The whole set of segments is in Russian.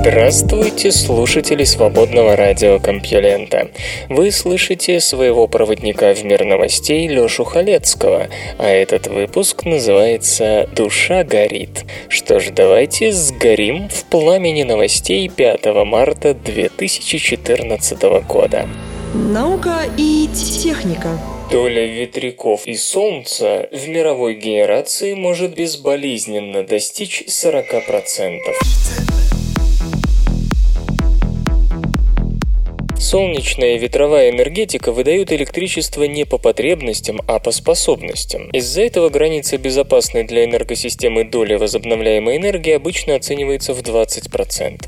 Здравствуйте, слушатели свободного радиокомпьюлента. Вы слышите своего проводника в мир новостей Лёшу Халецкого, а этот выпуск называется «Душа горит». Что ж, давайте сгорим в пламени новостей 5 марта 2014 года. Наука и техника. Доля ветряков и Солнца в мировой генерации может безболезненно достичь 40%. Солнечная и ветровая энергетика выдают электричество не по потребностям, а по способностям. Из-за этого граница безопасной для энергосистемы доли возобновляемой энергии обычно оценивается в 20%.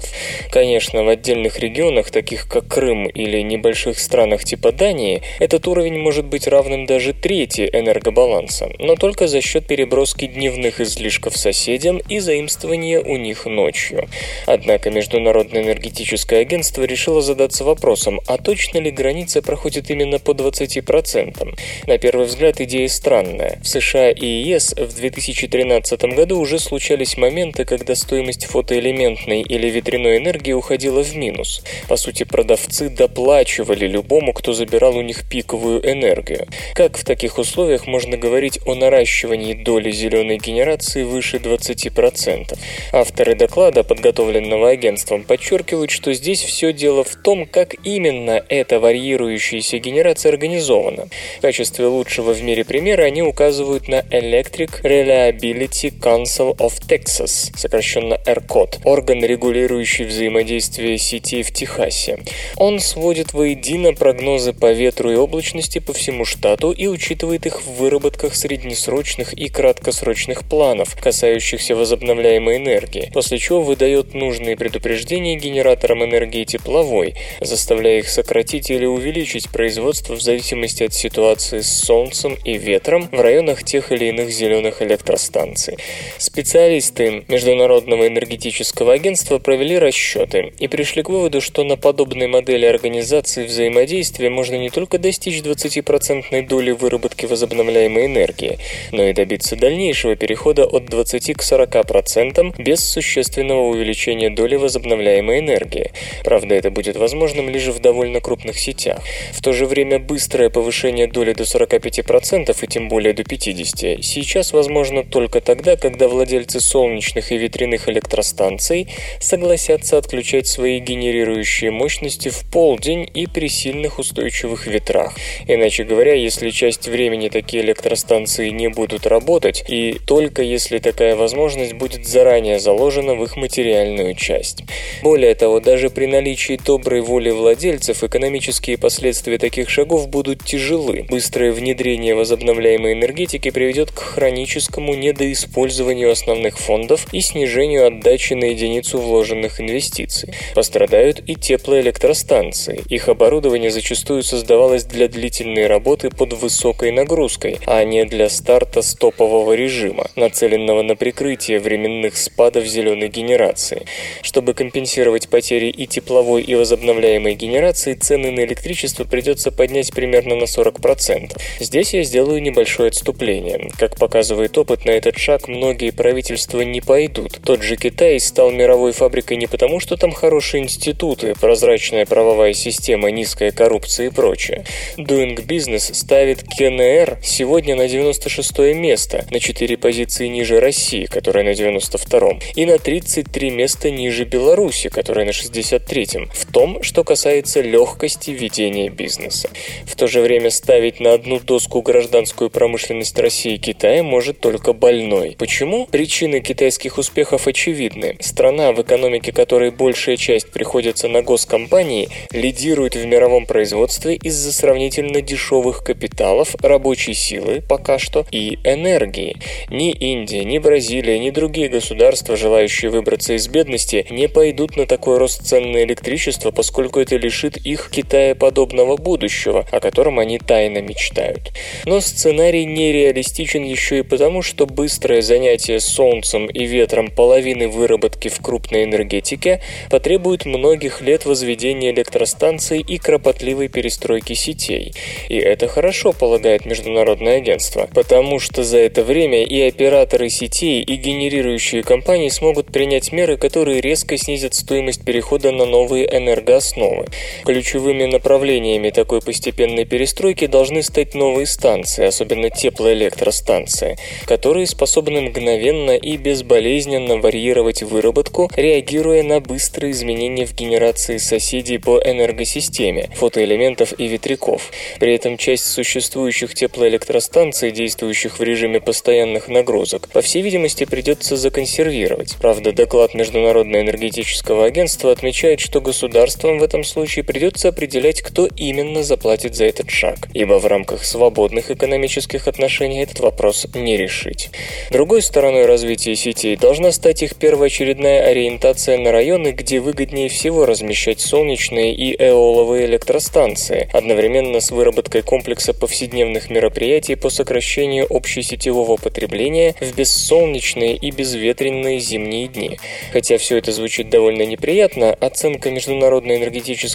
Конечно, в отдельных регионах, таких как Крым или небольших странах типа Дании, этот уровень может быть равным даже трети энергобаланса, но только за счет переброски дневных излишков соседям и заимствования у них ночью. Однако Международное энергетическое агентство решило задаться вопросом, вопросом, а точно ли граница проходит именно по 20%? На первый взгляд идея странная. В США и ЕС в 2013 году уже случались моменты, когда стоимость фотоэлементной или ветряной энергии уходила в минус. По сути, продавцы доплачивали любому, кто забирал у них пиковую энергию. Как в таких условиях можно говорить о наращивании доли зеленой генерации выше 20%? Авторы доклада, подготовленного агентством, подчеркивают, что здесь все дело в том, как именно эта варьирующаяся генерация организована. В качестве лучшего в мире примера они указывают на Electric Reliability Council of Texas, сокращенно ERCOT, орган, регулирующий взаимодействие сетей в Техасе. Он сводит воедино прогнозы по ветру и облачности по всему штату и учитывает их в выработках среднесрочных и краткосрочных планов, касающихся возобновляемой энергии, после чего выдает нужные предупреждения генераторам энергии тепловой, заставляя заставляя их сократить или увеличить производство в зависимости от ситуации с солнцем и ветром в районах тех или иных зеленых электростанций. Специалисты Международного энергетического агентства провели расчеты и пришли к выводу, что на подобной модели организации взаимодействия можно не только достичь 20% доли выработки возобновляемой энергии, но и добиться дальнейшего перехода от 20 к 40% без существенного увеличения доли возобновляемой энергии. Правда, это будет возможным лишь в довольно крупных сетях. В то же время быстрое повышение доли до 45% и тем более до 50% сейчас возможно только тогда, когда владельцы солнечных и ветряных электростанций согласятся отключать свои генерирующие мощности в полдень и при сильных устойчивых ветрах. Иначе говоря, если часть времени такие электростанции не будут работать, и только если такая возможность будет заранее заложена в их материальную часть. Более того, даже при наличии доброй воли владельцев владельцев экономические последствия таких шагов будут тяжелы. Быстрое внедрение возобновляемой энергетики приведет к хроническому недоиспользованию основных фондов и снижению отдачи на единицу вложенных инвестиций. Пострадают и теплоэлектростанции. Их оборудование зачастую создавалось для длительной работы под высокой нагрузкой, а не для старта стопового режима, нацеленного на прикрытие временных спадов зеленой генерации. Чтобы компенсировать потери и тепловой, и возобновляемой генерации, генерации цены на электричество придется поднять примерно на 40%. Здесь я сделаю небольшое отступление. Как показывает опыт, на этот шаг многие правительства не пойдут. Тот же Китай стал мировой фабрикой не потому, что там хорошие институты, прозрачная правовая система, низкая коррупция и прочее. Doing Business ставит КНР сегодня на 96 место, на 4 позиции ниже России, которая на 92 и на 33 места ниже Беларуси, которая на 63 в том, что касается добиваться легкости ведения бизнеса. В то же время ставить на одну доску гражданскую промышленность России и Китая может только больной. Почему? Причины китайских успехов очевидны. Страна, в экономике которой большая часть приходится на госкомпании, лидирует в мировом производстве из-за сравнительно дешевых капиталов, рабочей силы пока что и энергии. Ни Индия, ни Бразилия, ни другие государства, желающие выбраться из бедности, не пойдут на такой рост цен на электричество, поскольку это лишит их Китая подобного будущего, о котором они тайно мечтают. Но сценарий нереалистичен еще и потому, что быстрое занятие солнцем и ветром половины выработки в крупной энергетике потребует многих лет возведения электростанций и кропотливой перестройки сетей. И это хорошо, полагает Международное агентство, потому что за это время и операторы сетей, и генерирующие компании смогут принять меры, которые резко снизят стоимость перехода на новые энергоосновы. Ключевыми направлениями такой постепенной перестройки должны стать новые станции, особенно теплоэлектростанции, которые способны мгновенно и безболезненно варьировать выработку, реагируя на быстрые изменения в генерации соседей по энергосистеме, фотоэлементов и ветряков. При этом часть существующих теплоэлектростанций, действующих в режиме постоянных нагрузок, по всей видимости придется законсервировать. Правда, доклад Международного энергетического агентства отмечает, что государствам в этом случае придется определять, кто именно заплатит за этот шаг, ибо в рамках свободных экономических отношений этот вопрос не решить. Другой стороной развития сетей должна стать их первоочередная ориентация на районы, где выгоднее всего размещать солнечные и эоловые электростанции, одновременно с выработкой комплекса повседневных мероприятий по сокращению общесетевого потребления в бессолнечные и безветренные зимние дни. Хотя все это звучит довольно неприятно, оценка Международного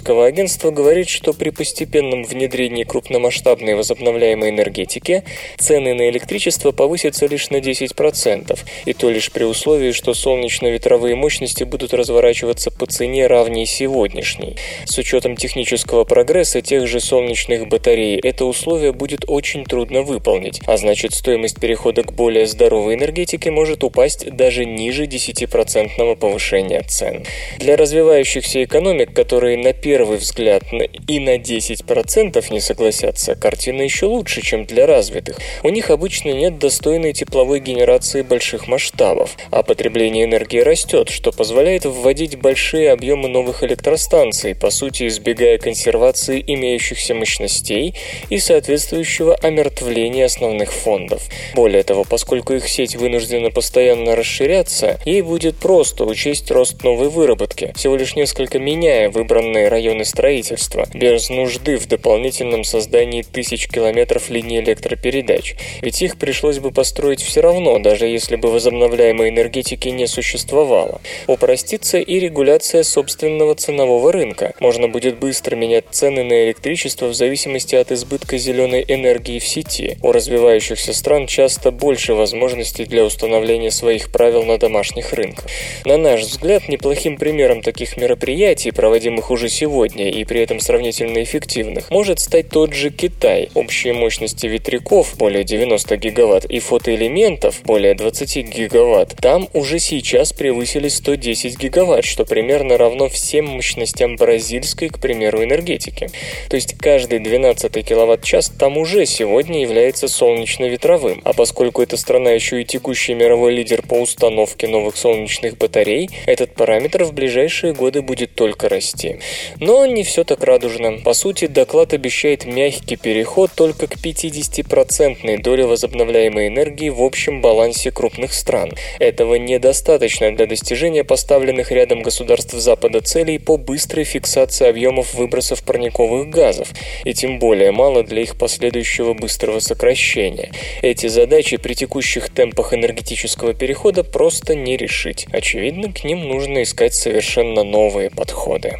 энергетического агентства говорит, что при постепенном внедрении крупномасштабной возобновляемой энергетики цены на электричество повысятся лишь на 10%, и то лишь при условии, что солнечно-ветровые мощности будут разворачиваться по цене равней сегодняшней. С учетом технического прогресса тех же солнечных батарей это условие будет очень трудно выполнить, а значит стоимость перехода к более здоровой энергетике может упасть даже ниже 10% повышения цен. Для развивающихся экономик, которые на первый взгляд и на 10% не согласятся, картина еще лучше, чем для развитых. У них обычно нет достойной тепловой генерации больших масштабов, а потребление энергии растет, что позволяет вводить большие объемы новых электростанций, по сути избегая консервации имеющихся мощностей и соответствующего омертвления основных фондов. Более того, поскольку их сеть вынуждена постоянно расширяться, ей будет просто учесть рост новой выработки, всего лишь несколько меняя выбранные районы строительства, без нужды в дополнительном создании тысяч километров линий электропередач. Ведь их пришлось бы построить все равно, даже если бы возобновляемой энергетики не существовало. Упростится и регуляция собственного ценового рынка. Можно будет быстро менять цены на электричество в зависимости от избытка зеленой энергии в сети. У развивающихся стран часто больше возможностей для установления своих правил на домашних рынках. На наш взгляд, неплохим примером таких мероприятий, проводимых уже сегодня и при этом сравнительно эффективных, может стать тот же Китай. Общие мощности ветряков более 90 гигаватт и фотоэлементов более 20 гигаватт там уже сейчас превысили 110 гигаватт, что примерно равно всем мощностям бразильской, к примеру, энергетики. То есть каждый 12 киловатт-час там уже сегодня является солнечно-ветровым, а поскольку эта страна еще и текущий мировой лидер по установке новых солнечных батарей, этот параметр в ближайшие годы будет только расти. Но не все так радужно. По сути, доклад обещает мягкий переход только к 50% доле возобновляемой энергии в общем балансе крупных стран. Этого недостаточно для достижения поставленных рядом государств Запада целей по быстрой фиксации объемов выбросов парниковых газов, и тем более мало для их последующего быстрого сокращения. Эти задачи при текущих темпах энергетического перехода просто не решить. Очевидно, к ним нужно искать совершенно новые подходы.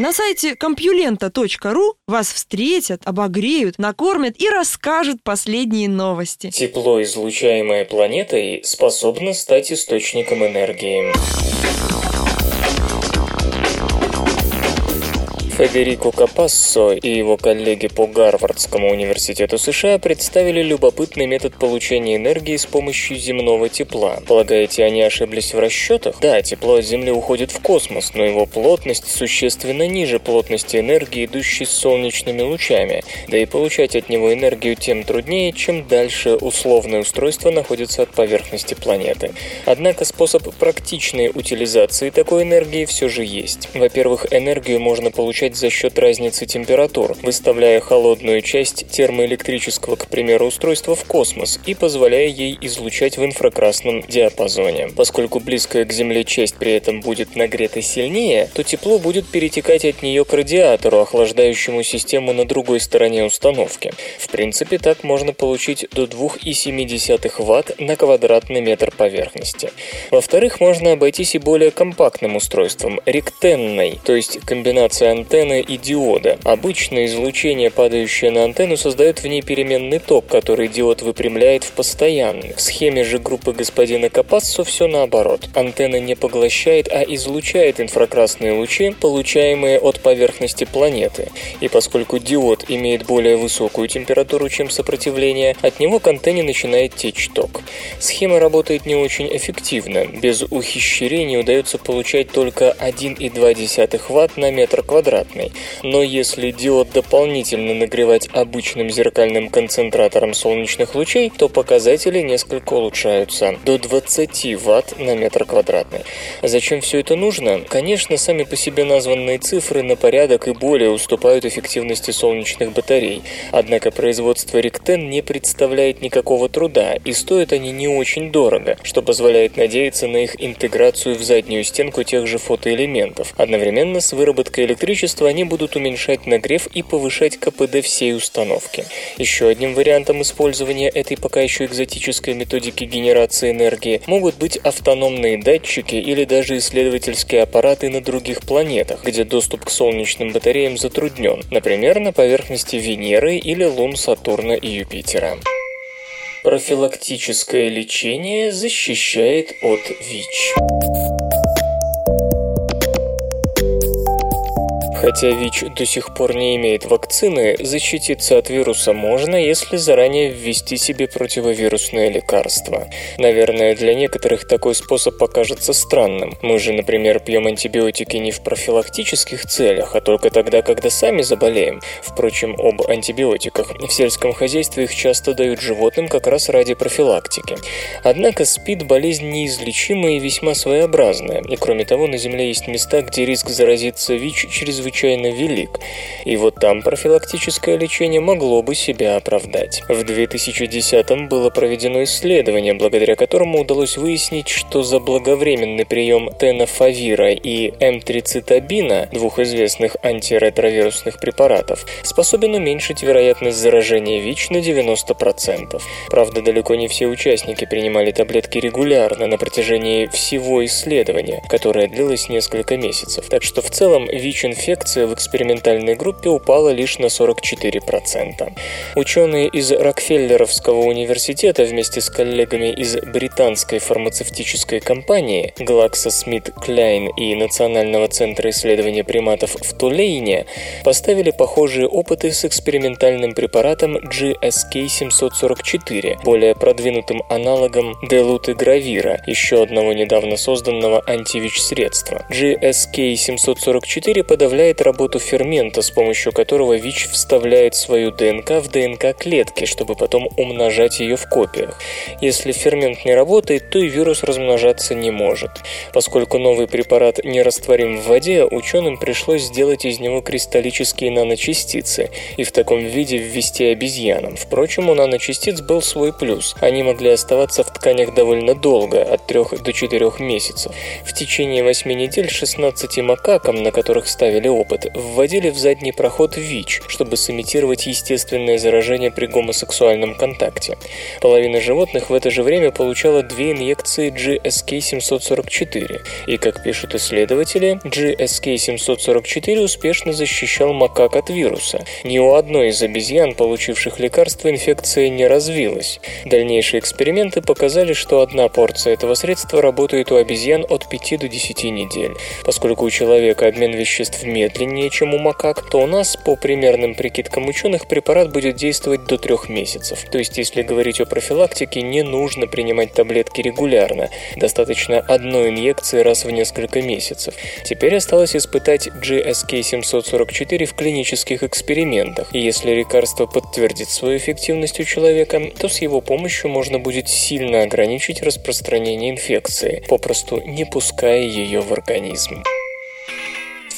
На сайте компьюлента.ру вас встретят, обогреют, накормят и расскажут последние новости. Тепло, излучаемое планетой, способно стать источником энергии. Федерико Капассо и его коллеги по Гарвардскому университету США представили любопытный метод получения энергии с помощью земного тепла. Полагаете, они ошиблись в расчетах? Да, тепло от Земли уходит в космос, но его плотность существенно ниже плотности энергии, идущей с солнечными лучами. Да и получать от него энергию тем труднее, чем дальше условное устройство находится от поверхности планеты. Однако способ практичной утилизации такой энергии все же есть. Во-первых, энергию можно получать за счет разницы температур, выставляя холодную часть термоэлектрического, к примеру, устройства в космос и позволяя ей излучать в инфракрасном диапазоне. Поскольку близкая к Земле часть при этом будет нагрета сильнее, то тепло будет перетекать от нее к радиатору, охлаждающему систему на другой стороне установки. В принципе, так можно получить до 2,7 Вт на квадратный метр поверхности. Во-вторых, можно обойтись и более компактным устройством – ректенной, то есть комбинация антенны и диода. Обычно излучение, падающее на антенну, создает в ней переменный ток, который диод выпрямляет в постоянный. В схеме же группы господина Капассо все наоборот. Антенна не поглощает, а излучает инфракрасные лучи, получаемые от поверхности планеты. И поскольку диод имеет более высокую температуру, чем сопротивление, от него к антенне начинает течь ток. Схема работает не очень эффективно. Без ухищрений удается получать только 1,2 Вт на метр квадратный. Но если диод дополнительно нагревать обычным зеркальным концентратором солнечных лучей, то показатели несколько улучшаются до 20 Вт на метр квадратный. Зачем все это нужно? Конечно, сами по себе названные цифры на порядок и более уступают эффективности солнечных батарей. Однако производство Ректен не представляет никакого труда, и стоят они не очень дорого, что позволяет надеяться на их интеграцию в заднюю стенку тех же фотоэлементов. Одновременно с выработкой электричества они будут уменьшать нагрев и повышать КПД всей установки. Еще одним вариантом использования этой пока еще экзотической методики генерации энергии могут быть автономные датчики или даже исследовательские аппараты на других планетах, где доступ к солнечным батареям затруднен, например, на поверхности Венеры или лун Сатурна и Юпитера. Профилактическое лечение защищает от ВИЧ. Хотя ВИЧ до сих пор не имеет вакцины, защититься от вируса можно, если заранее ввести себе противовирусное лекарство. Наверное, для некоторых такой способ покажется странным. Мы же, например, пьем антибиотики не в профилактических целях, а только тогда, когда сами заболеем. Впрочем, об антибиотиках. В сельском хозяйстве их часто дают животным как раз ради профилактики. Однако СПИД – болезнь неизлечимая и весьма своеобразная. И кроме того, на Земле есть места, где риск заразиться ВИЧ чрезвычайно чрезвычайно велик, и вот там профилактическое лечение могло бы себя оправдать. В 2010-м было проведено исследование, благодаря которому удалось выяснить, что за благовременный прием тенофавира и эмтрицитабина, двух известных антиретровирусных препаратов, способен уменьшить вероятность заражения ВИЧ на 90%. Правда, далеко не все участники принимали таблетки регулярно на протяжении всего исследования, которое длилось несколько месяцев. Так что в целом ВИЧ-инфекция реакция в экспериментальной группе упала лишь на 44%. Ученые из Рокфеллеровского университета вместе с коллегами из британской фармацевтической компании GlaxoSmithKline и Национального центра исследования приматов в Тулейне поставили похожие опыты с экспериментальным препаратом GSK-744, более продвинутым аналогом делутыгравира, еще одного недавно созданного антивич-средства. GSK-744 подавляет повторяет работу фермента, с помощью которого ВИЧ вставляет свою ДНК в ДНК клетки, чтобы потом умножать ее в копиях. Если фермент не работает, то и вирус размножаться не может. Поскольку новый препарат не растворим в воде, ученым пришлось сделать из него кристаллические наночастицы и в таком виде ввести обезьянам. Впрочем, у наночастиц был свой плюс. Они могли оставаться в тканях довольно долго, от 3 до 4 месяцев. В течение 8 недель 16 макакам, на которых ставили опыт, вводили в задний проход ВИЧ, чтобы сымитировать естественное заражение при гомосексуальном контакте. Половина животных в это же время получала две инъекции GSK-744, и, как пишут исследователи, GSK-744 успешно защищал макак от вируса. Ни у одной из обезьян, получивших лекарство, инфекция не развилась. Дальнейшие эксперименты показали, что одна порция этого средства работает у обезьян от 5 до 10 недель. Поскольку у человека обмен веществ медленный, медленнее, чем у макак, то у нас, по примерным прикидкам ученых, препарат будет действовать до трех месяцев. То есть, если говорить о профилактике, не нужно принимать таблетки регулярно. Достаточно одной инъекции раз в несколько месяцев. Теперь осталось испытать GSK 744 в клинических экспериментах. И если лекарство подтвердит свою эффективность у человека, то с его помощью можно будет сильно ограничить распространение инфекции, попросту не пуская ее в организм.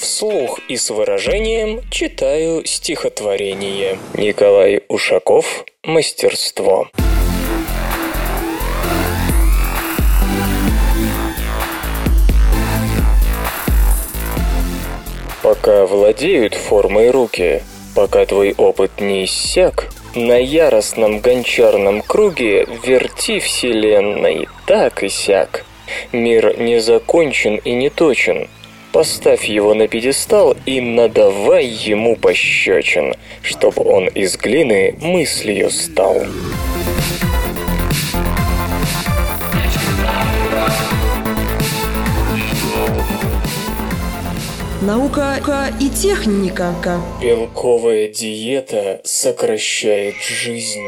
Вслух и с выражением читаю стихотворение. Николай Ушаков «Мастерство». Пока владеют формой руки, пока твой опыт не иссяк, на яростном гончарном круге верти вселенной так и сяк. Мир не закончен и не точен. Поставь его на пьедестал и надавай ему пощечин, чтобы он из глины мыслью стал. Наука и техника. Белковая диета сокращает жизнь.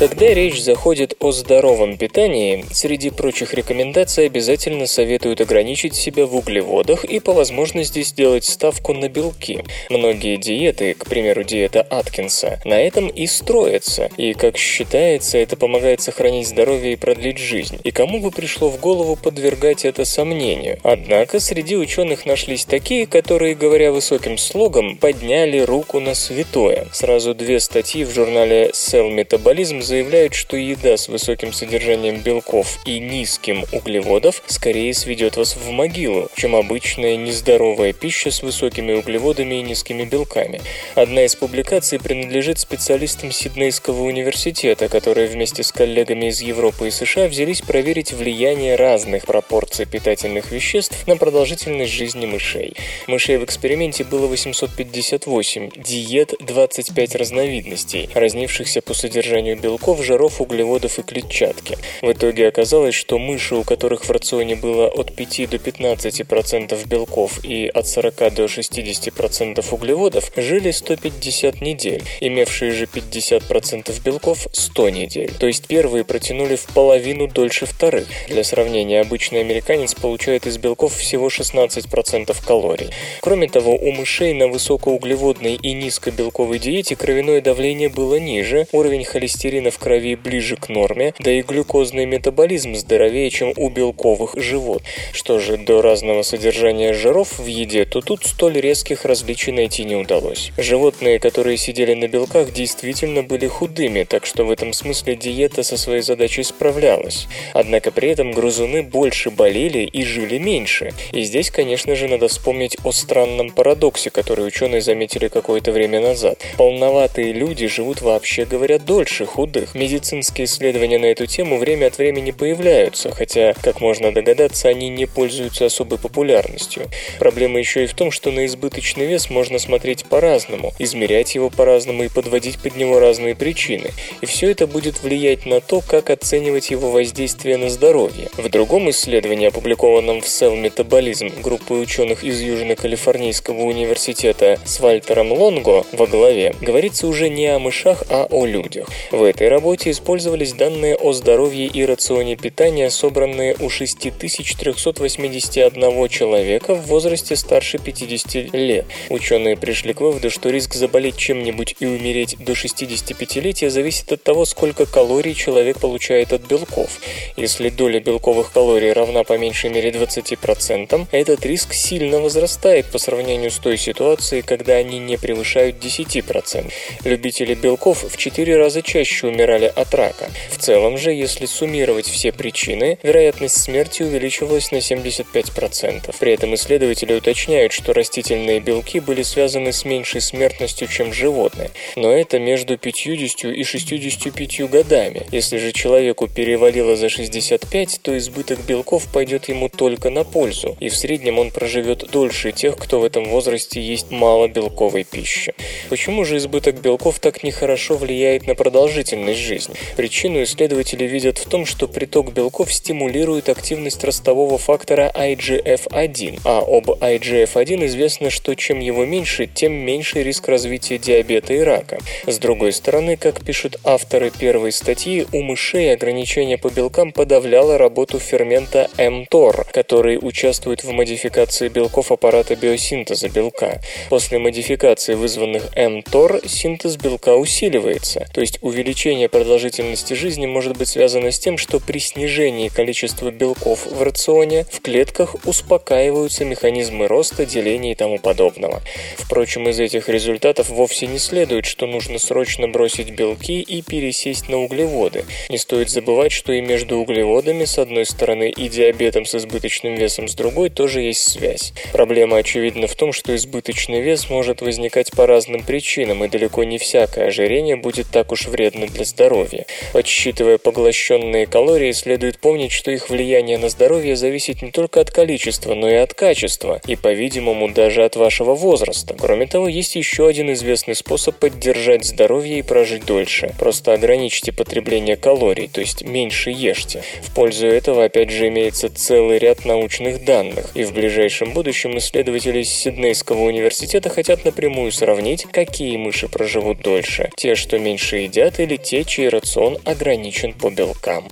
Когда речь заходит о здоровом питании, среди прочих рекомендаций обязательно советуют ограничить себя в углеводах и по возможности сделать ставку на белки. Многие диеты, к примеру, диета Аткинса, на этом и строятся, и, как считается, это помогает сохранить здоровье и продлить жизнь. И кому бы пришло в голову подвергать это сомнению? Однако среди ученых нашлись такие, которые, говоря высоким слогом, подняли руку на святое. Сразу две статьи в журнале Cell Metabolism заявляют, что еда с высоким содержанием белков и низким углеводов скорее сведет вас в могилу, чем обычная нездоровая пища с высокими углеводами и низкими белками. Одна из публикаций принадлежит специалистам Сиднейского университета, которые вместе с коллегами из Европы и США взялись проверить влияние разных пропорций питательных веществ на продолжительность жизни мышей. Мышей в эксперименте было 858, диет 25 разновидностей, разнившихся по содержанию белков белков, жиров, углеводов и клетчатки. В итоге оказалось, что мыши, у которых в рационе было от 5 до 15% белков и от 40 до 60% углеводов, жили 150 недель, имевшие же 50% белков 100 недель. То есть первые протянули в половину дольше вторых. Для сравнения, обычный американец получает из белков всего 16% калорий. Кроме того, у мышей на высокоуглеводной и низкобелковой диете кровяное давление было ниже, уровень холестерина в крови ближе к норме, да и глюкозный метаболизм здоровее, чем у белковых живот. Что же до разного содержания жиров в еде, то тут столь резких различий найти не удалось. Животные, которые сидели на белках, действительно были худыми, так что в этом смысле диета со своей задачей справлялась. Однако при этом грызуны больше болели и жили меньше. И здесь, конечно же, надо вспомнить о странном парадоксе, который ученые заметили какое-то время назад. Полноватые люди живут вообще говоря дольше худых молодых. Медицинские исследования на эту тему время от времени появляются, хотя, как можно догадаться, они не пользуются особой популярностью. Проблема еще и в том, что на избыточный вес можно смотреть по-разному, измерять его по-разному и подводить под него разные причины. И все это будет влиять на то, как оценивать его воздействие на здоровье. В другом исследовании, опубликованном в Cell Metabolism группой ученых из Южно-Калифорнийского университета с Вальтером Лонго во главе, говорится уже не о мышах, а о людях. В этой работе использовались данные о здоровье и рационе питания, собранные у 6381 человека в возрасте старше 50 лет. Ученые пришли к выводу, что риск заболеть чем-нибудь и умереть до 65-летия зависит от того, сколько калорий человек получает от белков. Если доля белковых калорий равна по меньшей мере 20%, этот риск сильно возрастает по сравнению с той ситуацией, когда они не превышают 10%. Любители белков в 4 раза чаще умирали от рака. В целом же, если суммировать все причины, вероятность смерти увеличивалась на 75%. При этом исследователи уточняют, что растительные белки были связаны с меньшей смертностью, чем животные. Но это между 50 и 65 годами. Если же человеку перевалило за 65, то избыток белков пойдет ему только на пользу, и в среднем он проживет дольше тех, кто в этом возрасте есть мало белковой пищи. Почему же избыток белков так нехорошо влияет на продолжительность продолжительность жизни. Причину исследователи видят в том, что приток белков стимулирует активность ростового фактора IGF-1, а об IGF-1 известно, что чем его меньше, тем меньше риск развития диабета и рака. С другой стороны, как пишут авторы первой статьи, у мышей ограничение по белкам подавляло работу фермента mTOR, который участвует в модификации белков аппарата биосинтеза белка. После модификации, вызванных mTOR, синтез белка усиливается, то есть увеличение продолжительности жизни может быть связано с тем, что при снижении количества белков в рационе в клетках успокаиваются механизмы роста, деления и тому подобного. Впрочем, из этих результатов вовсе не следует, что нужно срочно бросить белки и пересесть на углеводы. Не стоит забывать, что и между углеводами с одной стороны и диабетом с избыточным весом с другой тоже есть связь. Проблема очевидна в том, что избыточный вес может возникать по разным причинам, и далеко не всякое ожирение будет так уж вредно для здоровья. Подсчитывая поглощенные калории, следует помнить, что их влияние на здоровье зависит не только от количества, но и от качества, и, по-видимому, даже от вашего возраста. Кроме того, есть еще один известный способ поддержать здоровье и прожить дольше. Просто ограничьте потребление калорий, то есть меньше ешьте. В пользу этого, опять же, имеется целый ряд научных данных, и в ближайшем будущем исследователи Сиднейского университета хотят напрямую сравнить, какие мыши проживут дольше. Те, что меньше едят, или те, чей рацион ограничен по белкам.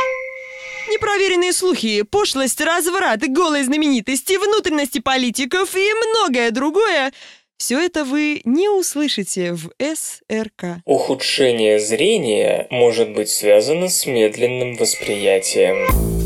Непроверенные слухи, пошлость, разврат, голые знаменитости, внутренности политиков и многое другое все это вы не услышите в СРК. Ухудшение зрения может быть связано с медленным восприятием.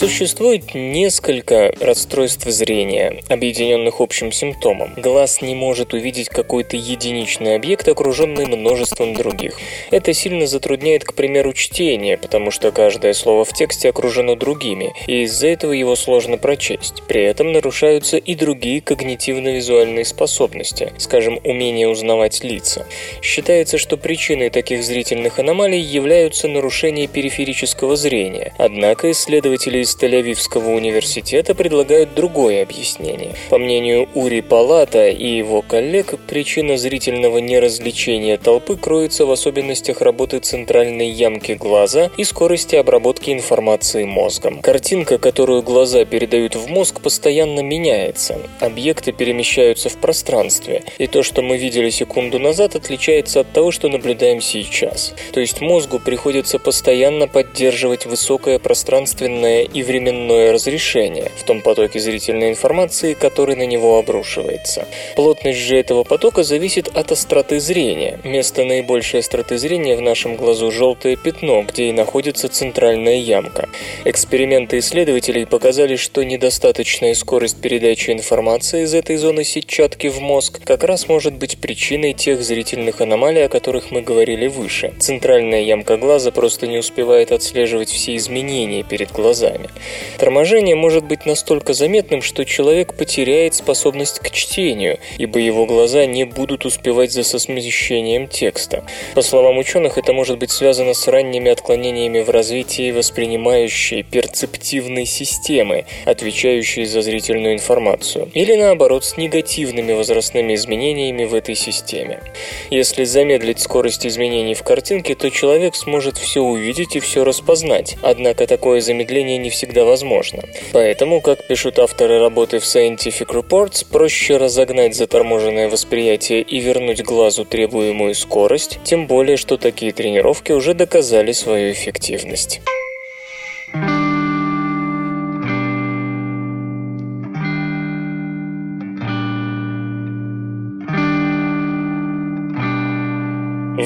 Существует несколько расстройств зрения, объединенных общим симптомом. Глаз не может увидеть какой-то единичный объект, окруженный множеством других. Это сильно затрудняет, к примеру, чтение, потому что каждое слово в тексте окружено другими, и из-за этого его сложно прочесть. При этом нарушаются и другие когнитивно-визуальные способности, скажем, умение узнавать лица. Считается, что причиной таких зрительных аномалий являются нарушения периферического зрения. Однако исследователи из Тель-Авивского университета предлагают другое объяснение. По мнению Ури Палата и его коллег, причина зрительного неразличения толпы кроется в особенностях работы центральной ямки глаза и скорости обработки информации мозгом. Картинка, которую глаза передают в мозг, постоянно меняется. Объекты перемещаются в пространстве, и то, что мы видели секунду назад, отличается от того, что наблюдаем сейчас. То есть мозгу приходится постоянно поддерживать высокое пространственное и временное разрешение в том потоке зрительной информации, который на него обрушивается. Плотность же этого потока зависит от остроты зрения. Место наибольшей остроты зрения в нашем глазу – желтое пятно, где и находится центральная ямка. Эксперименты исследователей показали, что недостаточная скорость передачи информации из этой зоны сетчатки в мозг как раз может быть причиной тех зрительных аномалий, о которых мы говорили выше. Центральная ямка глаза просто не успевает отслеживать все изменения перед глазами. Торможение может быть настолько заметным, что человек потеряет способность к чтению, ибо его глаза не будут успевать за сосмещением текста. По словам ученых, это может быть связано с ранними отклонениями в развитии воспринимающей перцептивной системы, отвечающей за зрительную информацию, или наоборот с негативными возрастными изменениями в этой системе. Если замедлить скорость изменений в картинке, то человек сможет все увидеть и все распознать, однако такое замедление не всегда возможно. Поэтому, как пишут авторы работы в Scientific Reports, проще разогнать заторможенное восприятие и вернуть глазу требуемую скорость, тем более, что такие тренировки уже доказали свою эффективность.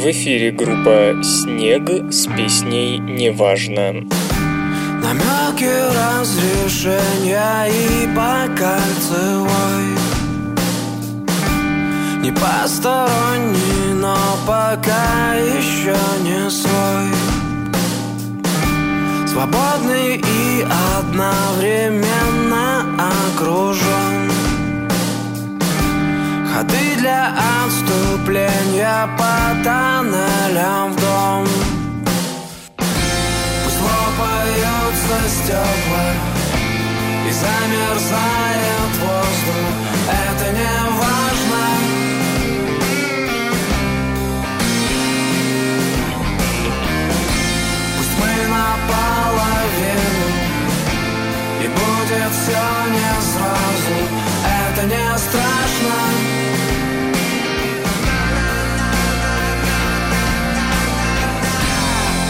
В эфире группа «Снег» с песней «Неважно». Намеки разрешения и по кольцевой. Не посторонний, но пока еще не свой. Свободный и одновременно окружен. Ходы для отступления по тоннелям в дом касаются стекла И замерзает воздух. Это не важно. Пусть мы наполовину. И будет все не сразу. Это не страшно.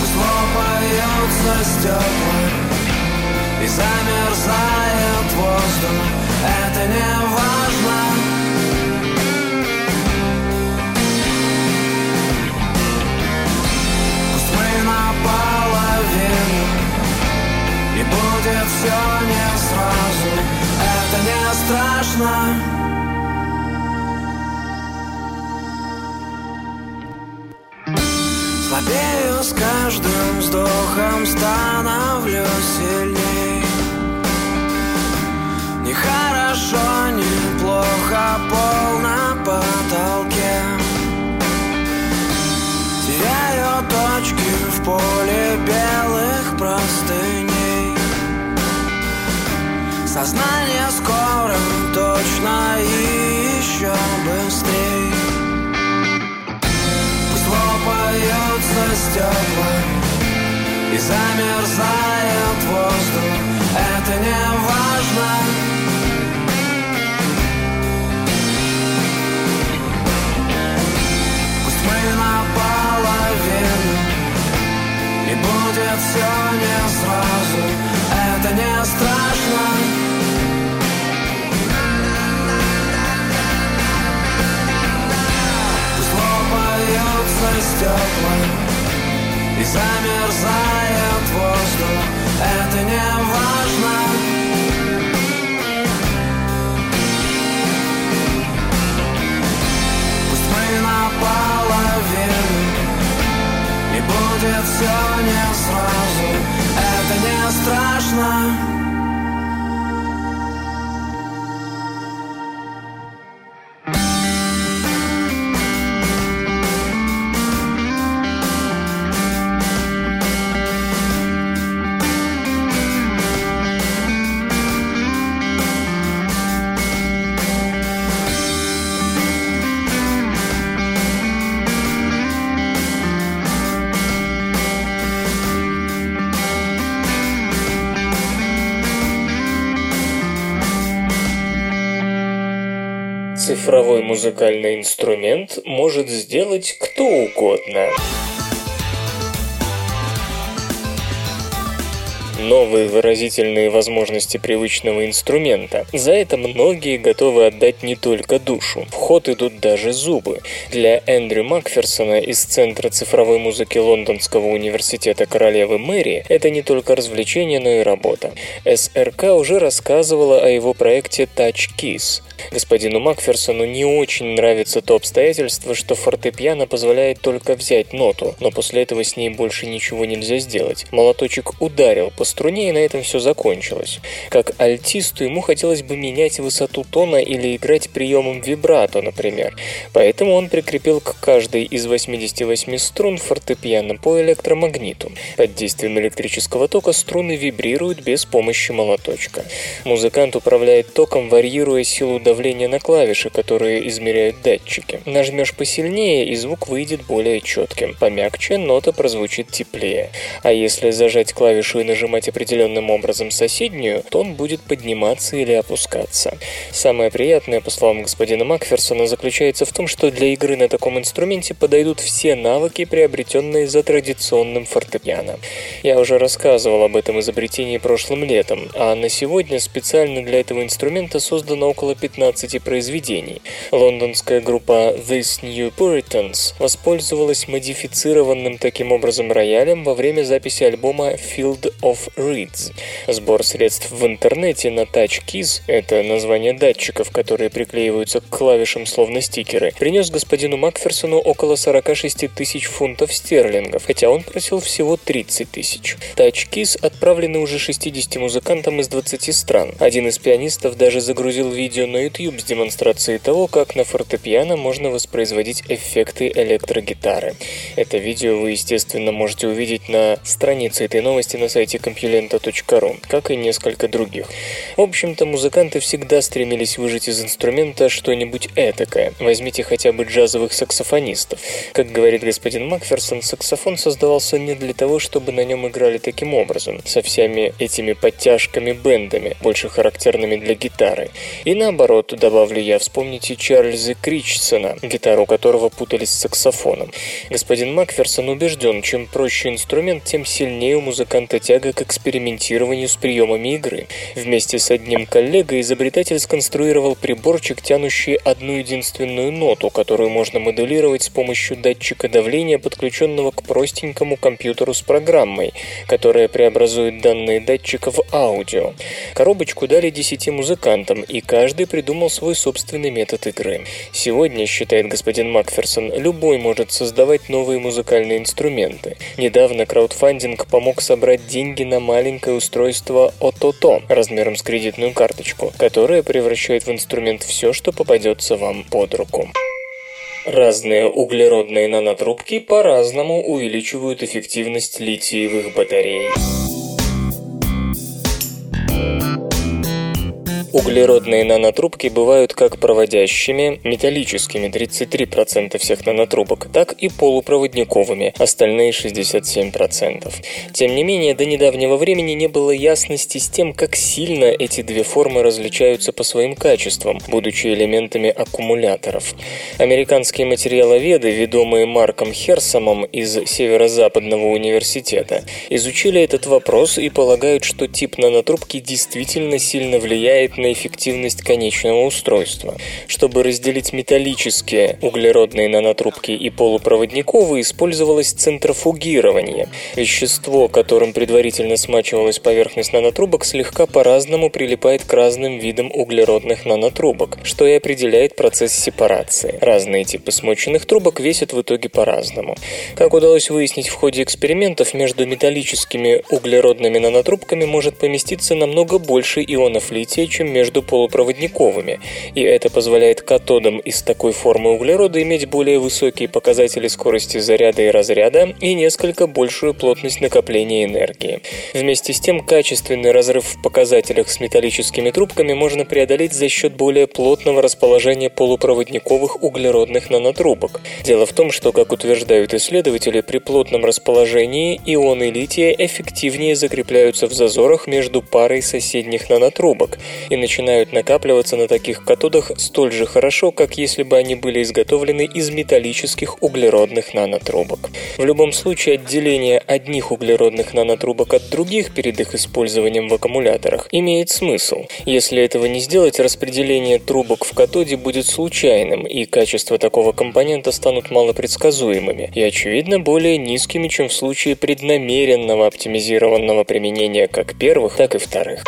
Пусть поется стекла и замерзает воздух. Это не важно. Пусть мы наполовину И будет все не сразу. Это не страшно. Слабею с каждым вздохом Становлюсь сильней Нехорошо, неплохо Пол на потолке. Теряю точки в поле белых простыней. Сознание скоро точно и еще быстрей. Пусть лопаются стекла И замерзает воздух. Это не важно Будет все не сразу. Это не Цифровой музыкальный инструмент может сделать кто угодно. Новые выразительные возможности привычного инструмента. За это многие готовы отдать не только душу. В ход идут даже зубы. Для Эндрю Макферсона из Центра цифровой музыки Лондонского университета королевы Мэри это не только развлечение, но и работа. СРК уже рассказывала о его проекте Touch Keys. Господину Макферсону не очень нравится то обстоятельство, что фортепиано позволяет только взять ноту, но после этого с ней больше ничего нельзя сделать. Молоточек ударил по струне, и на этом все закончилось. Как альтисту ему хотелось бы менять высоту тона или играть приемом вибрато, например. Поэтому он прикрепил к каждой из 88 струн фортепиано по электромагниту. Под действием электрического тока струны вибрируют без помощи молоточка. Музыкант управляет током, варьируя силу давления на клавиши, которые измеряют датчики. Нажмешь посильнее, и звук выйдет более четким. Помягче, нота прозвучит теплее. А если зажать клавишу и нажимать определенным образом соседнюю, тон будет подниматься или опускаться. Самое приятное, по словам господина Макферсона, заключается в том, что для игры на таком инструменте подойдут все навыки, приобретенные за традиционным фортепиано. Я уже рассказывал об этом изобретении прошлым летом, а на сегодня специально для этого инструмента создано около 15 произведений. Лондонская группа This New Puritans воспользовалась модифицированным таким образом роялем во время записи альбома Field of Reeds. Сбор средств в интернете на Touch Keys – это название датчиков, которые приклеиваются к клавишам словно стикеры, принес господину Макферсону около 46 тысяч фунтов стерлингов, хотя он просил всего 30 тысяч. Touch Keys отправлены уже 60 музыкантам из 20 стран. Один из пианистов даже загрузил видео на YouTube с демонстрацией того, как на фортепиано можно воспроизводить эффекты электрогитары. Это видео вы, естественно, можете увидеть на странице этой новости на сайте compulenta.ru, как и несколько других. В общем-то, музыканты всегда стремились выжить из инструмента что-нибудь этакое. Возьмите хотя бы джазовых саксофонистов. Как говорит господин Макферсон, саксофон создавался не для того, чтобы на нем играли таким образом, со всеми этими подтяжками-бендами, больше характерными для гитары. И наоборот, добавлю я, вспомните Чарльза Кричсона, гитару которого путались с саксофоном. Господин Макферсон убежден, чем проще инструмент, тем сильнее у музыканта тяга к экспериментированию с приемами игры. Вместе с одним коллегой изобретатель сконструировал приборчик, тянущий одну единственную ноту, которую можно моделировать с помощью датчика давления, подключенного к простенькому компьютеру с программой, которая преобразует данные датчика в аудио. Коробочку дали 10 музыкантам, и каждый придумал свой собственный метод игры. Сегодня, считает господин Макферсон, любой может создавать новые музыкальные инструменты. Недавно краудфандинг помог собрать деньги на маленькое устройство Отото размером с кредитную карточку, которое превращает в инструмент все, что попадется вам под руку. Разные углеродные нанотрубки по-разному увеличивают эффективность литиевых батарей. Углеродные нанотрубки бывают как проводящими, металлическими 33% всех нанотрубок, так и полупроводниковыми, остальные 67%. Тем не менее, до недавнего времени не было ясности с тем, как сильно эти две формы различаются по своим качествам, будучи элементами аккумуляторов. Американские материаловеды, ведомые Марком Херсомом из Северо-Западного университета, изучили этот вопрос и полагают, что тип нанотрубки действительно сильно влияет на эффективность конечного устройства. Чтобы разделить металлические углеродные нанотрубки и полупроводниковые, использовалось центрофугирование. Вещество, которым предварительно смачивалась поверхность нанотрубок, слегка по-разному прилипает к разным видам углеродных нанотрубок, что и определяет процесс сепарации. Разные типы смоченных трубок весят в итоге по-разному. Как удалось выяснить в ходе экспериментов, между металлическими углеродными нанотрубками может поместиться намного больше ионов лития, чем между полупроводниковыми, и это позволяет катодам из такой формы углерода иметь более высокие показатели скорости заряда и разряда и несколько большую плотность накопления энергии. Вместе с тем, качественный разрыв в показателях с металлическими трубками можно преодолеть за счет более плотного расположения полупроводниковых углеродных нанотрубок. Дело в том, что, как утверждают исследователи, при плотном расположении ионы лития эффективнее закрепляются в зазорах между парой соседних нанотрубок и начинают накапливаться на таких катодах столь же хорошо, как если бы они были изготовлены из металлических углеродных нанотрубок. В любом случае, отделение одних углеродных нанотрубок от других перед их использованием в аккумуляторах имеет смысл. Если этого не сделать, распределение трубок в катоде будет случайным, и качество такого компонента станут малопредсказуемыми и, очевидно, более низкими, чем в случае преднамеренного оптимизированного применения как первых, так и вторых.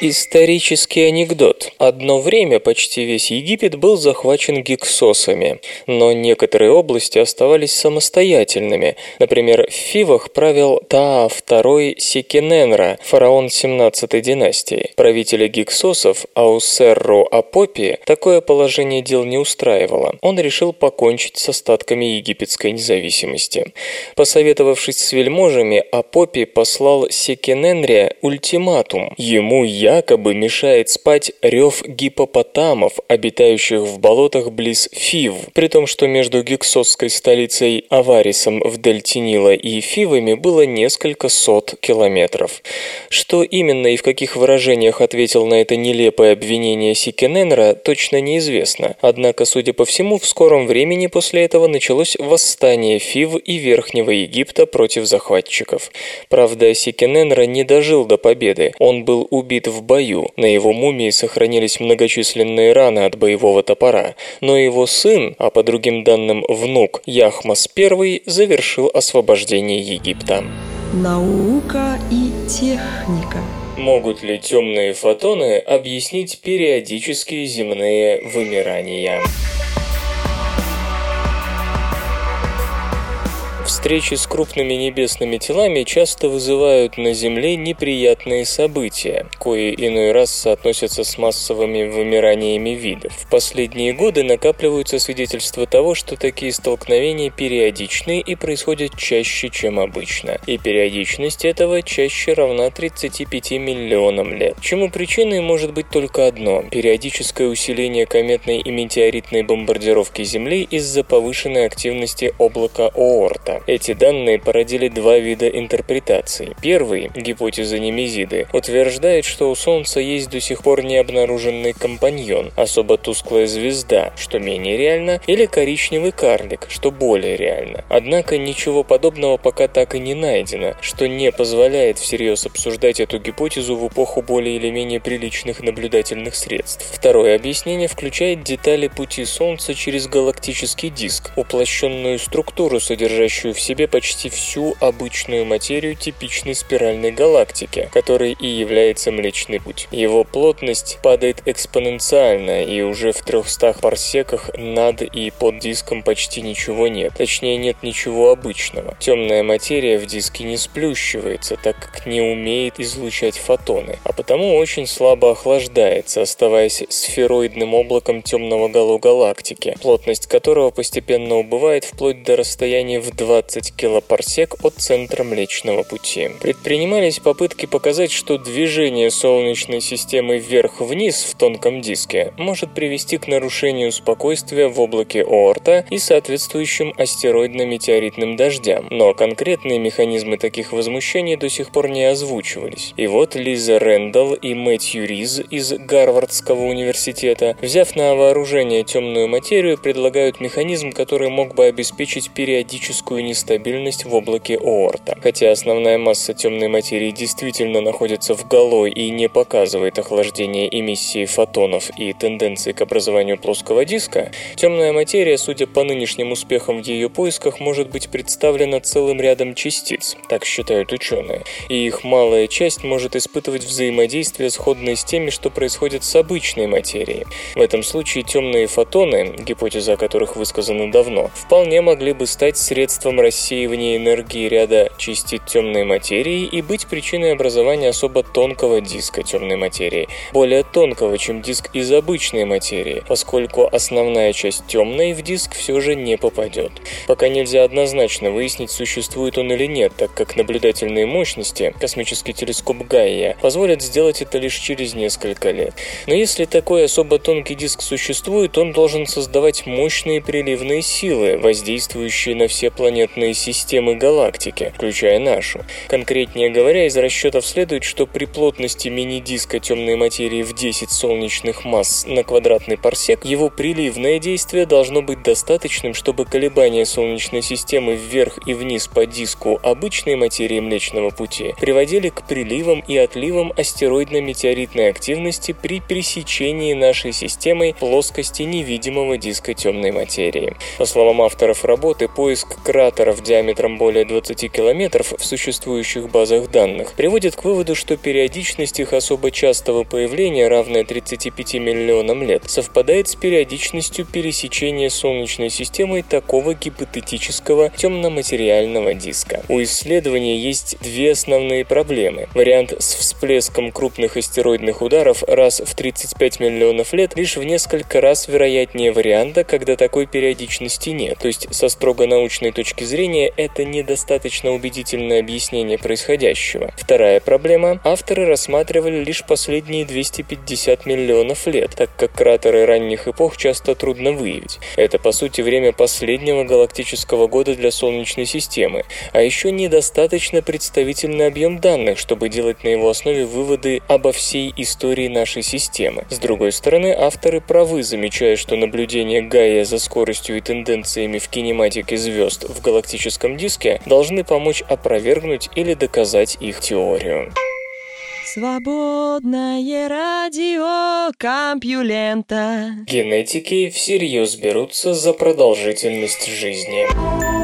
Исторический анекдот. Одно время почти весь Египет был захвачен гиксосами, но некоторые области оставались самостоятельными. Например, в Фивах правил Таа II Секененра, фараон 17 династии. Правителя гиксосов Аусерру Апопи такое положение дел не устраивало. Он решил покончить с остатками египетской независимости. Посоветовавшись с вельможами, Апопи послал Секененре ультиматум. Ему якобы мешает спать рев гипопотамов, обитающих в болотах близ Фив, при том, что между гексосской столицей Аварисом в дельте Нила и Фивами было несколько сот километров. Что именно и в каких выражениях ответил на это нелепое обвинение Сикененра, точно неизвестно. Однако, судя по всему, в скором времени после этого началось восстание Фив и Верхнего Египта против захватчиков. Правда, Сикененра не дожил до победы. Он был убит в в бою. На его мумии сохранились многочисленные раны от боевого топора, но его сын, а по другим данным внук Яхмас I, завершил освобождение Египта. Наука и техника. Могут ли темные фотоны объяснить периодические земные вымирания? Встречи с крупными небесными телами часто вызывают на Земле неприятные события, кои иной раз соотносятся с массовыми вымираниями видов. В последние годы накапливаются свидетельства того, что такие столкновения периодичны и происходят чаще, чем обычно. И периодичность этого чаще равна 35 миллионам лет. Чему причиной может быть только одно – периодическое усиление кометной и метеоритной бомбардировки Земли из-за повышенной активности облака Оорта. Данные породили два вида интерпретаций. Первый, гипотеза Немезиды, утверждает, что у Солнца есть до сих пор не обнаруженный компаньон, особо тусклая звезда, что менее реально, или коричневый карлик, что более реально. Однако ничего подобного пока так и не найдено, что не позволяет всерьез обсуждать эту гипотезу в эпоху более или менее приличных наблюдательных средств. Второе объяснение включает детали пути Солнца через галактический диск, уплощенную структуру, содержащую в себе почти всю обычную материю типичной спиральной галактики, которой и является Млечный Путь. Его плотность падает экспоненциально, и уже в 300 парсеках над и под диском почти ничего нет. Точнее, нет ничего обычного. Темная материя в диске не сплющивается, так как не умеет излучать фотоны, а потому очень слабо охлаждается, оставаясь сфероидным облаком темного гало галактики, плотность которого постепенно убывает вплоть до расстояния в 20 килопарсек от центра Млечного Пути. Предпринимались попытки показать, что движение Солнечной системы вверх-вниз в тонком диске может привести к нарушению спокойствия в облаке Оорта и соответствующим астероидно-метеоритным дождям, но конкретные механизмы таких возмущений до сих пор не озвучивались. И вот Лиза Рэндалл и Мэтью Риз из Гарвардского университета, взяв на вооружение темную материю, предлагают механизм, который мог бы обеспечить периодическую нестабильность в облаке Оорта. Хотя основная масса темной материи действительно находится в гало и не показывает охлаждение эмиссии фотонов и тенденции к образованию плоского диска, темная материя, судя по нынешним успехам в ее поисках, может быть представлена целым рядом частиц, так считают ученые, и их малая часть может испытывать взаимодействие, сходное с теми, что происходит с обычной материей. В этом случае темные фотоны, гипотеза о которых высказана давно, вполне могли бы стать средством рассеивания энергии ряда частиц темной материи и быть причиной образования особо тонкого диска темной материи, более тонкого, чем диск из обычной материи, поскольку основная часть темной в диск все же не попадет. Пока нельзя однозначно выяснить, существует он или нет, так как наблюдательные мощности, космический телескоп Гайя, позволят сделать это лишь через несколько лет. Но если такой особо тонкий диск существует, он должен создавать мощные приливные силы, воздействующие на все планетные системы галактики, включая нашу. Конкретнее говоря, из расчетов следует, что при плотности мини-диска темной материи в 10 солнечных масс на квадратный парсек, его приливное действие должно быть достаточным, чтобы колебания Солнечной системы вверх и вниз по диску обычной материи Млечного Пути приводили к приливам и отливам астероидно-метеоритной активности при пересечении нашей системой плоскости невидимого диска темной материи. По словам авторов работы, поиск кратеров диаметром более 20 километров в существующих базах данных приводит к выводу, что периодичность их особо частого появления, равная 35 миллионам лет, совпадает с периодичностью пересечения Солнечной системой такого гипотетического темноматериального диска. У исследования есть две основные проблемы. Вариант с всплеском крупных астероидных ударов раз в 35 миллионов лет лишь в несколько раз вероятнее варианта, когда такой периодичности нет. То есть со строго научной точки зрения это недостаточно убедительное объяснение происходящего. Вторая проблема. Авторы рассматривали лишь последние 250 миллионов лет, так как кратеры ранних эпох часто трудно выявить. Это по сути время последнего галактического года для Солнечной системы, а еще недостаточно представительный объем данных, чтобы делать на его основе выводы обо всей истории нашей системы. С другой стороны, авторы правы, замечая, что наблюдение Гая за скоростью и тенденциями в кинематике звезд в галактическом диске должны помочь опровергнуть или доказать их теорию. Свободное радио Компьюлента. Генетики всерьез берутся за продолжительность жизни.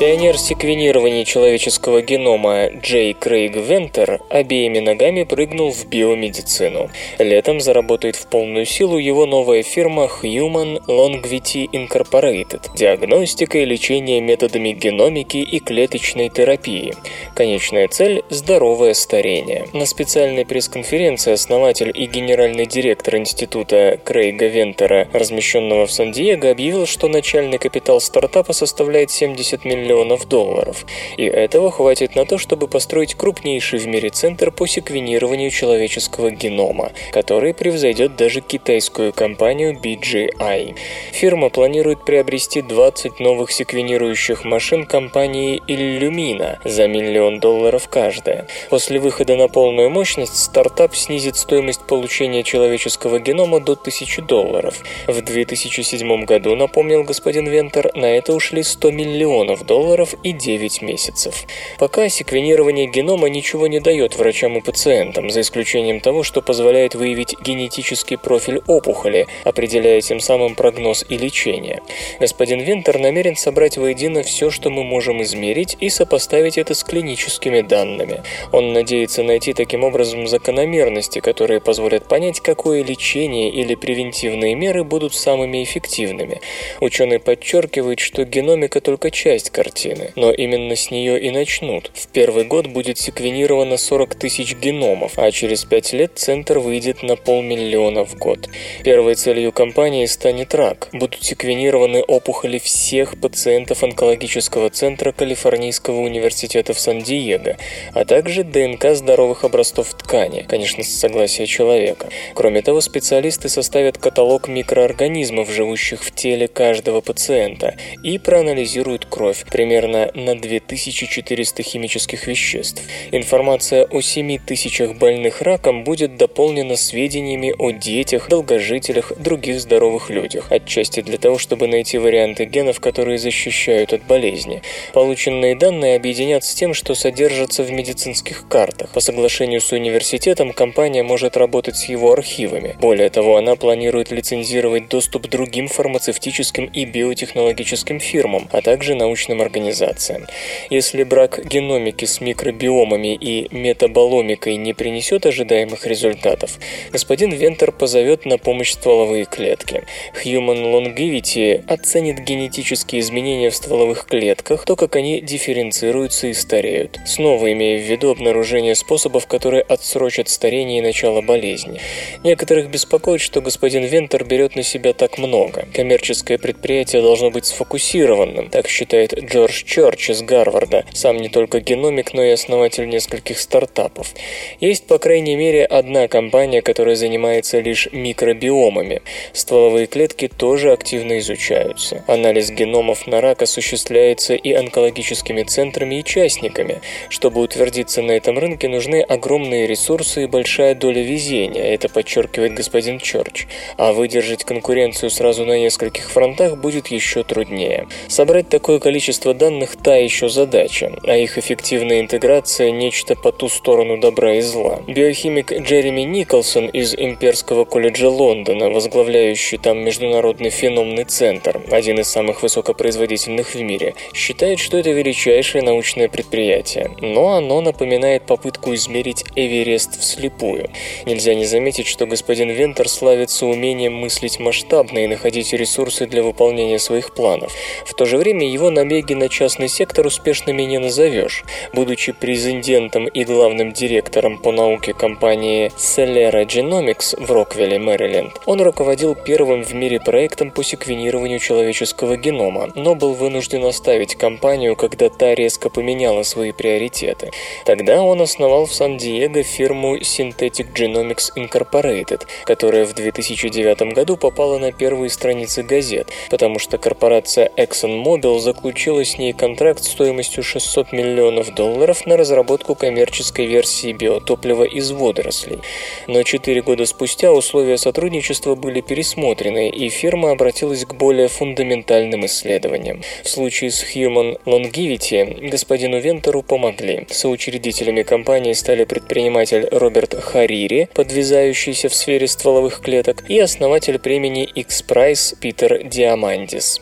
Пионер секвенирования человеческого генома Джей Крейг Вентер обеими ногами прыгнул в биомедицину. Летом заработает в полную силу его новая фирма Human Longevity Incorporated – диагностика и лечение методами геномики и клеточной терапии. Конечная цель – здоровое старение. На специальной пресс-конференции основатель и генеральный директор института Крейга Вентера, размещенного в Сан-Диего, объявил, что начальный капитал стартапа составляет 70 миллионов миллионов долларов. И этого хватит на то, чтобы построить крупнейший в мире центр по секвенированию человеческого генома, который превзойдет даже китайскую компанию BGI. Фирма планирует приобрести 20 новых секвенирующих машин компании Illumina за миллион долларов каждая. После выхода на полную мощность стартап снизит стоимость получения человеческого генома до 1000 долларов. В 2007 году, напомнил господин Вентер, на это ушли 100 миллионов долларов долларов и 9 месяцев. Пока секвенирование генома ничего не дает врачам и пациентам, за исключением того, что позволяет выявить генетический профиль опухоли, определяя тем самым прогноз и лечение. Господин Винтер намерен собрать воедино все, что мы можем измерить, и сопоставить это с клиническими данными. Он надеется найти таким образом закономерности, которые позволят понять, какое лечение или превентивные меры будут самыми эффективными. Ученый подчеркивает, что геномика только часть картины картины, но именно с нее и начнут. В первый год будет секвенировано 40 тысяч геномов, а через 5 лет центр выйдет на полмиллиона в год. Первой целью компании станет рак. Будут секвенированы опухоли всех пациентов онкологического центра Калифорнийского университета в Сан-Диего, а также ДНК здоровых образцов ткани, конечно, с согласия человека. Кроме того, специалисты составят каталог микроорганизмов, живущих в теле каждого пациента, и проанализируют кровь, примерно на 2400 химических веществ. Информация о 7000 больных раком будет дополнена сведениями о детях, долгожителях, других здоровых людях, отчасти для того, чтобы найти варианты генов, которые защищают от болезни. Полученные данные объединят с тем, что содержатся в медицинских картах. По соглашению с университетом компания может работать с его архивами. Более того, она планирует лицензировать доступ другим фармацевтическим и биотехнологическим фирмам, а также научным организациям организациям. Если брак геномики с микробиомами и метаболомикой не принесет ожидаемых результатов, господин Вентер позовет на помощь стволовые клетки. Human Longevity оценит генетические изменения в стволовых клетках, то, как они дифференцируются и стареют, снова имея в виду обнаружение способов, которые отсрочат старение и начало болезни. Некоторых беспокоит, что господин Вентер берет на себя так много. Коммерческое предприятие должно быть сфокусированным, так считает Джордж Чорч из Гарварда, сам не только геномик, но и основатель нескольких стартапов. Есть, по крайней мере, одна компания, которая занимается лишь микробиомами. Стволовые клетки тоже активно изучаются. Анализ геномов на рак осуществляется и онкологическими центрами и частниками. Чтобы утвердиться на этом рынке, нужны огромные ресурсы и большая доля везения, это подчеркивает господин Чорч. А выдержать конкуренцию сразу на нескольких фронтах будет еще труднее. Собрать такое количество количество данных – та еще задача, а их эффективная интеграция – нечто по ту сторону добра и зла. Биохимик Джереми Николсон из Имперского колледжа Лондона, возглавляющий там Международный феномный центр, один из самых высокопроизводительных в мире, считает, что это величайшее научное предприятие, но оно напоминает попытку измерить Эверест вслепую. Нельзя не заметить, что господин Вентер славится умением мыслить масштабно и находить ресурсы для выполнения своих планов. В то же время его набеги на частный сектор успешными не назовешь. Будучи президентом и главным директором по науке компании Celera Genomics в Роквилле, Мэриленд, он руководил первым в мире проектом по секвенированию человеческого генома, но был вынужден оставить компанию, когда та резко поменяла свои приоритеты. Тогда он основал в Сан-Диего фирму Synthetic Genomics Incorporated, которая в 2009 году попала на первые страницы газет, потому что корпорация ExxonMobil заключила с ней контракт стоимостью 600 миллионов долларов на разработку коммерческой версии биотоплива из водорослей. Но четыре года спустя условия сотрудничества были пересмотрены, и фирма обратилась к более фундаментальным исследованиям. В случае с Human Longevity господину Вентеру помогли. Соучредителями компании стали предприниматель Роберт Харири, подвязающийся в сфере стволовых клеток, и основатель премии X-Prize Питер Диамандис.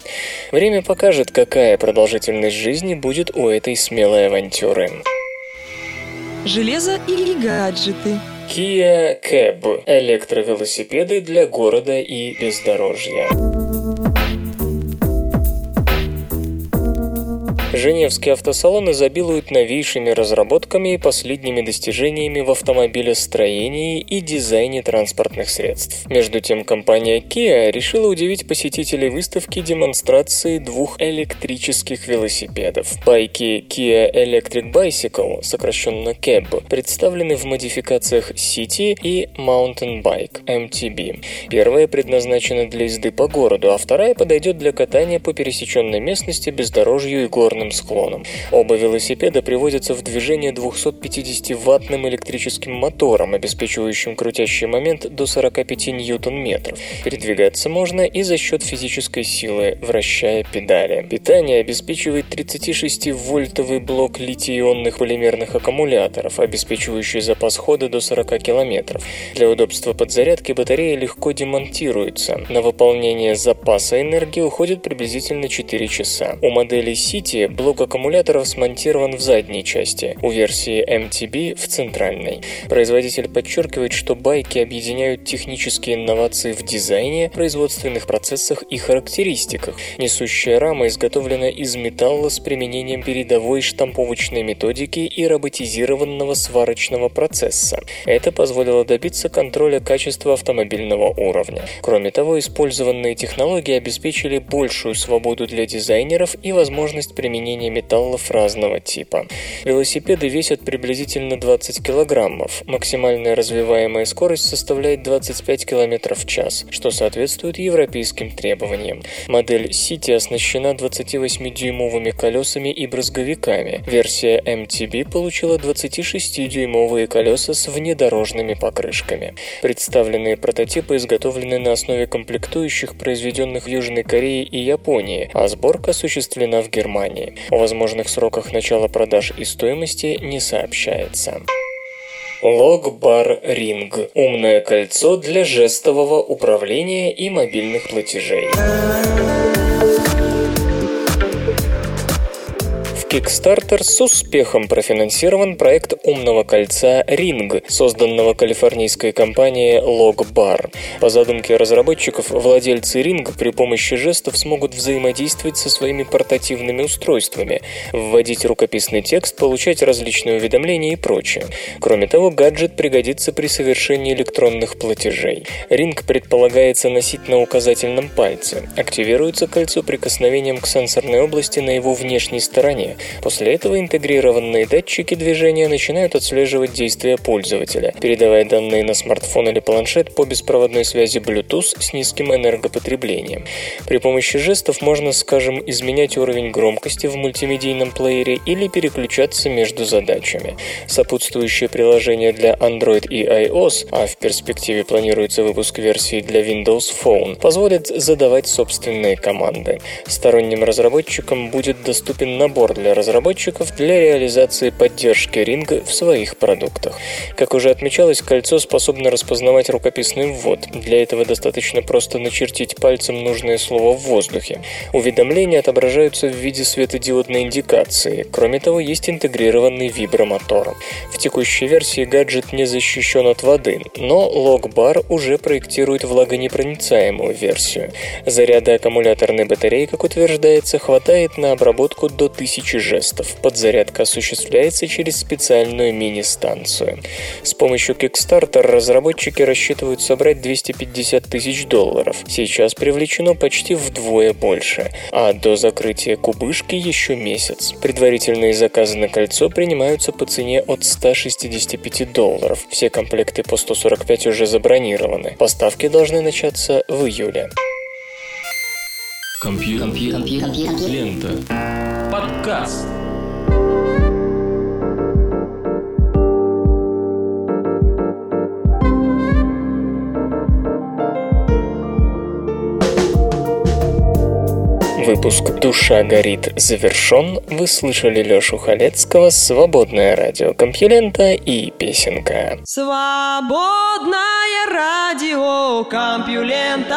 Время покажет, какая продолжительность продолжительность жизни будет у этой смелой авантюры. Железо или гаджеты? Kia Cab – электровелосипеды для города и бездорожья. Женевские автосалоны забилуют новейшими разработками и последними достижениями в автомобилестроении и дизайне транспортных средств. Между тем, компания Kia решила удивить посетителей выставки демонстрацией двух электрических велосипедов. Байки Kia Electric Bicycle, сокращенно CAB, представлены в модификациях City и Mountain Bike, MTB. Первая предназначена для езды по городу, а вторая подойдет для катания по пересеченной местности, бездорожью и горным горным склоном. Оба велосипеда приводятся в движение 250-ваттным электрическим мотором, обеспечивающим крутящий момент до 45 ньютон-метров. Передвигаться можно и за счет физической силы, вращая педали. Питание обеспечивает 36-вольтовый блок литий-ионных полимерных аккумуляторов, обеспечивающий запас хода до 40 км. Для удобства подзарядки батарея легко демонтируется. На выполнение запаса энергии уходит приблизительно 4 часа. У модели City блок аккумуляторов смонтирован в задней части, у версии MTB в центральной. Производитель подчеркивает, что байки объединяют технические инновации в дизайне, производственных процессах и характеристиках. Несущая рама изготовлена из металла с применением передовой штамповочной методики и роботизированного сварочного процесса. Это позволило добиться контроля качества автомобильного уровня. Кроме того, использованные технологии обеспечили большую свободу для дизайнеров и возможность применения применения металлов разного типа. Велосипеды весят приблизительно 20 килограммов. Максимальная развиваемая скорость составляет 25 км в час, что соответствует европейским требованиям. Модель City оснащена 28-дюймовыми колесами и брызговиками. Версия MTB получила 26-дюймовые колеса с внедорожными покрышками. Представленные прототипы изготовлены на основе комплектующих, произведенных в Южной Корее и Японии, а сборка осуществлена в Германии. О возможных сроках начала продаж и стоимости не сообщается. Логбар Ринг – умное кольцо для жестового управления и мобильных платежей. Kickstarter с успехом профинансирован проект умного кольца Ring, созданного калифорнийской компанией Logbar. По задумке разработчиков, владельцы Ring при помощи жестов смогут взаимодействовать со своими портативными устройствами, вводить рукописный текст, получать различные уведомления и прочее. Кроме того, гаджет пригодится при совершении электронных платежей. Ring предполагается носить на указательном пальце. Активируется кольцо прикосновением к сенсорной области на его внешней стороне. После этого интегрированные датчики движения начинают отслеживать действия пользователя, передавая данные на смартфон или планшет по беспроводной связи Bluetooth с низким энергопотреблением. При помощи жестов можно, скажем, изменять уровень громкости в мультимедийном плеере или переключаться между задачами. Сопутствующее приложение для Android и iOS, а в перспективе планируется выпуск версии для Windows Phone, позволит задавать собственные команды. Сторонним разработчикам будет доступен набор для разработчиков для реализации поддержки ринга в своих продуктах. Как уже отмечалось, кольцо способно распознавать рукописный ввод. Для этого достаточно просто начертить пальцем нужное слово в воздухе. Уведомления отображаются в виде светодиодной индикации. Кроме того, есть интегрированный вибромотор. В текущей версии гаджет не защищен от воды, но Logbar уже проектирует влагонепроницаемую версию. Заряда аккумуляторной батареи, как утверждается, хватает на обработку до 1000 тысячи жестов. Подзарядка осуществляется через специальную мини-станцию. С помощью Kickstarter разработчики рассчитывают собрать 250 тысяч долларов. Сейчас привлечено почти вдвое больше, а до закрытия кубышки еще месяц. Предварительные заказы на кольцо принимаются по цене от 165 долларов. Все комплекты по 145 уже забронированы. Поставки должны начаться в июле. Компьютер. Компьютер. Лента. Подкаст. Выпуск «Душа горит» завершен. Вы слышали Лёшу Халецкого, «Свободное радио Компьюлента» и песенка. Свободное радио Компьюлента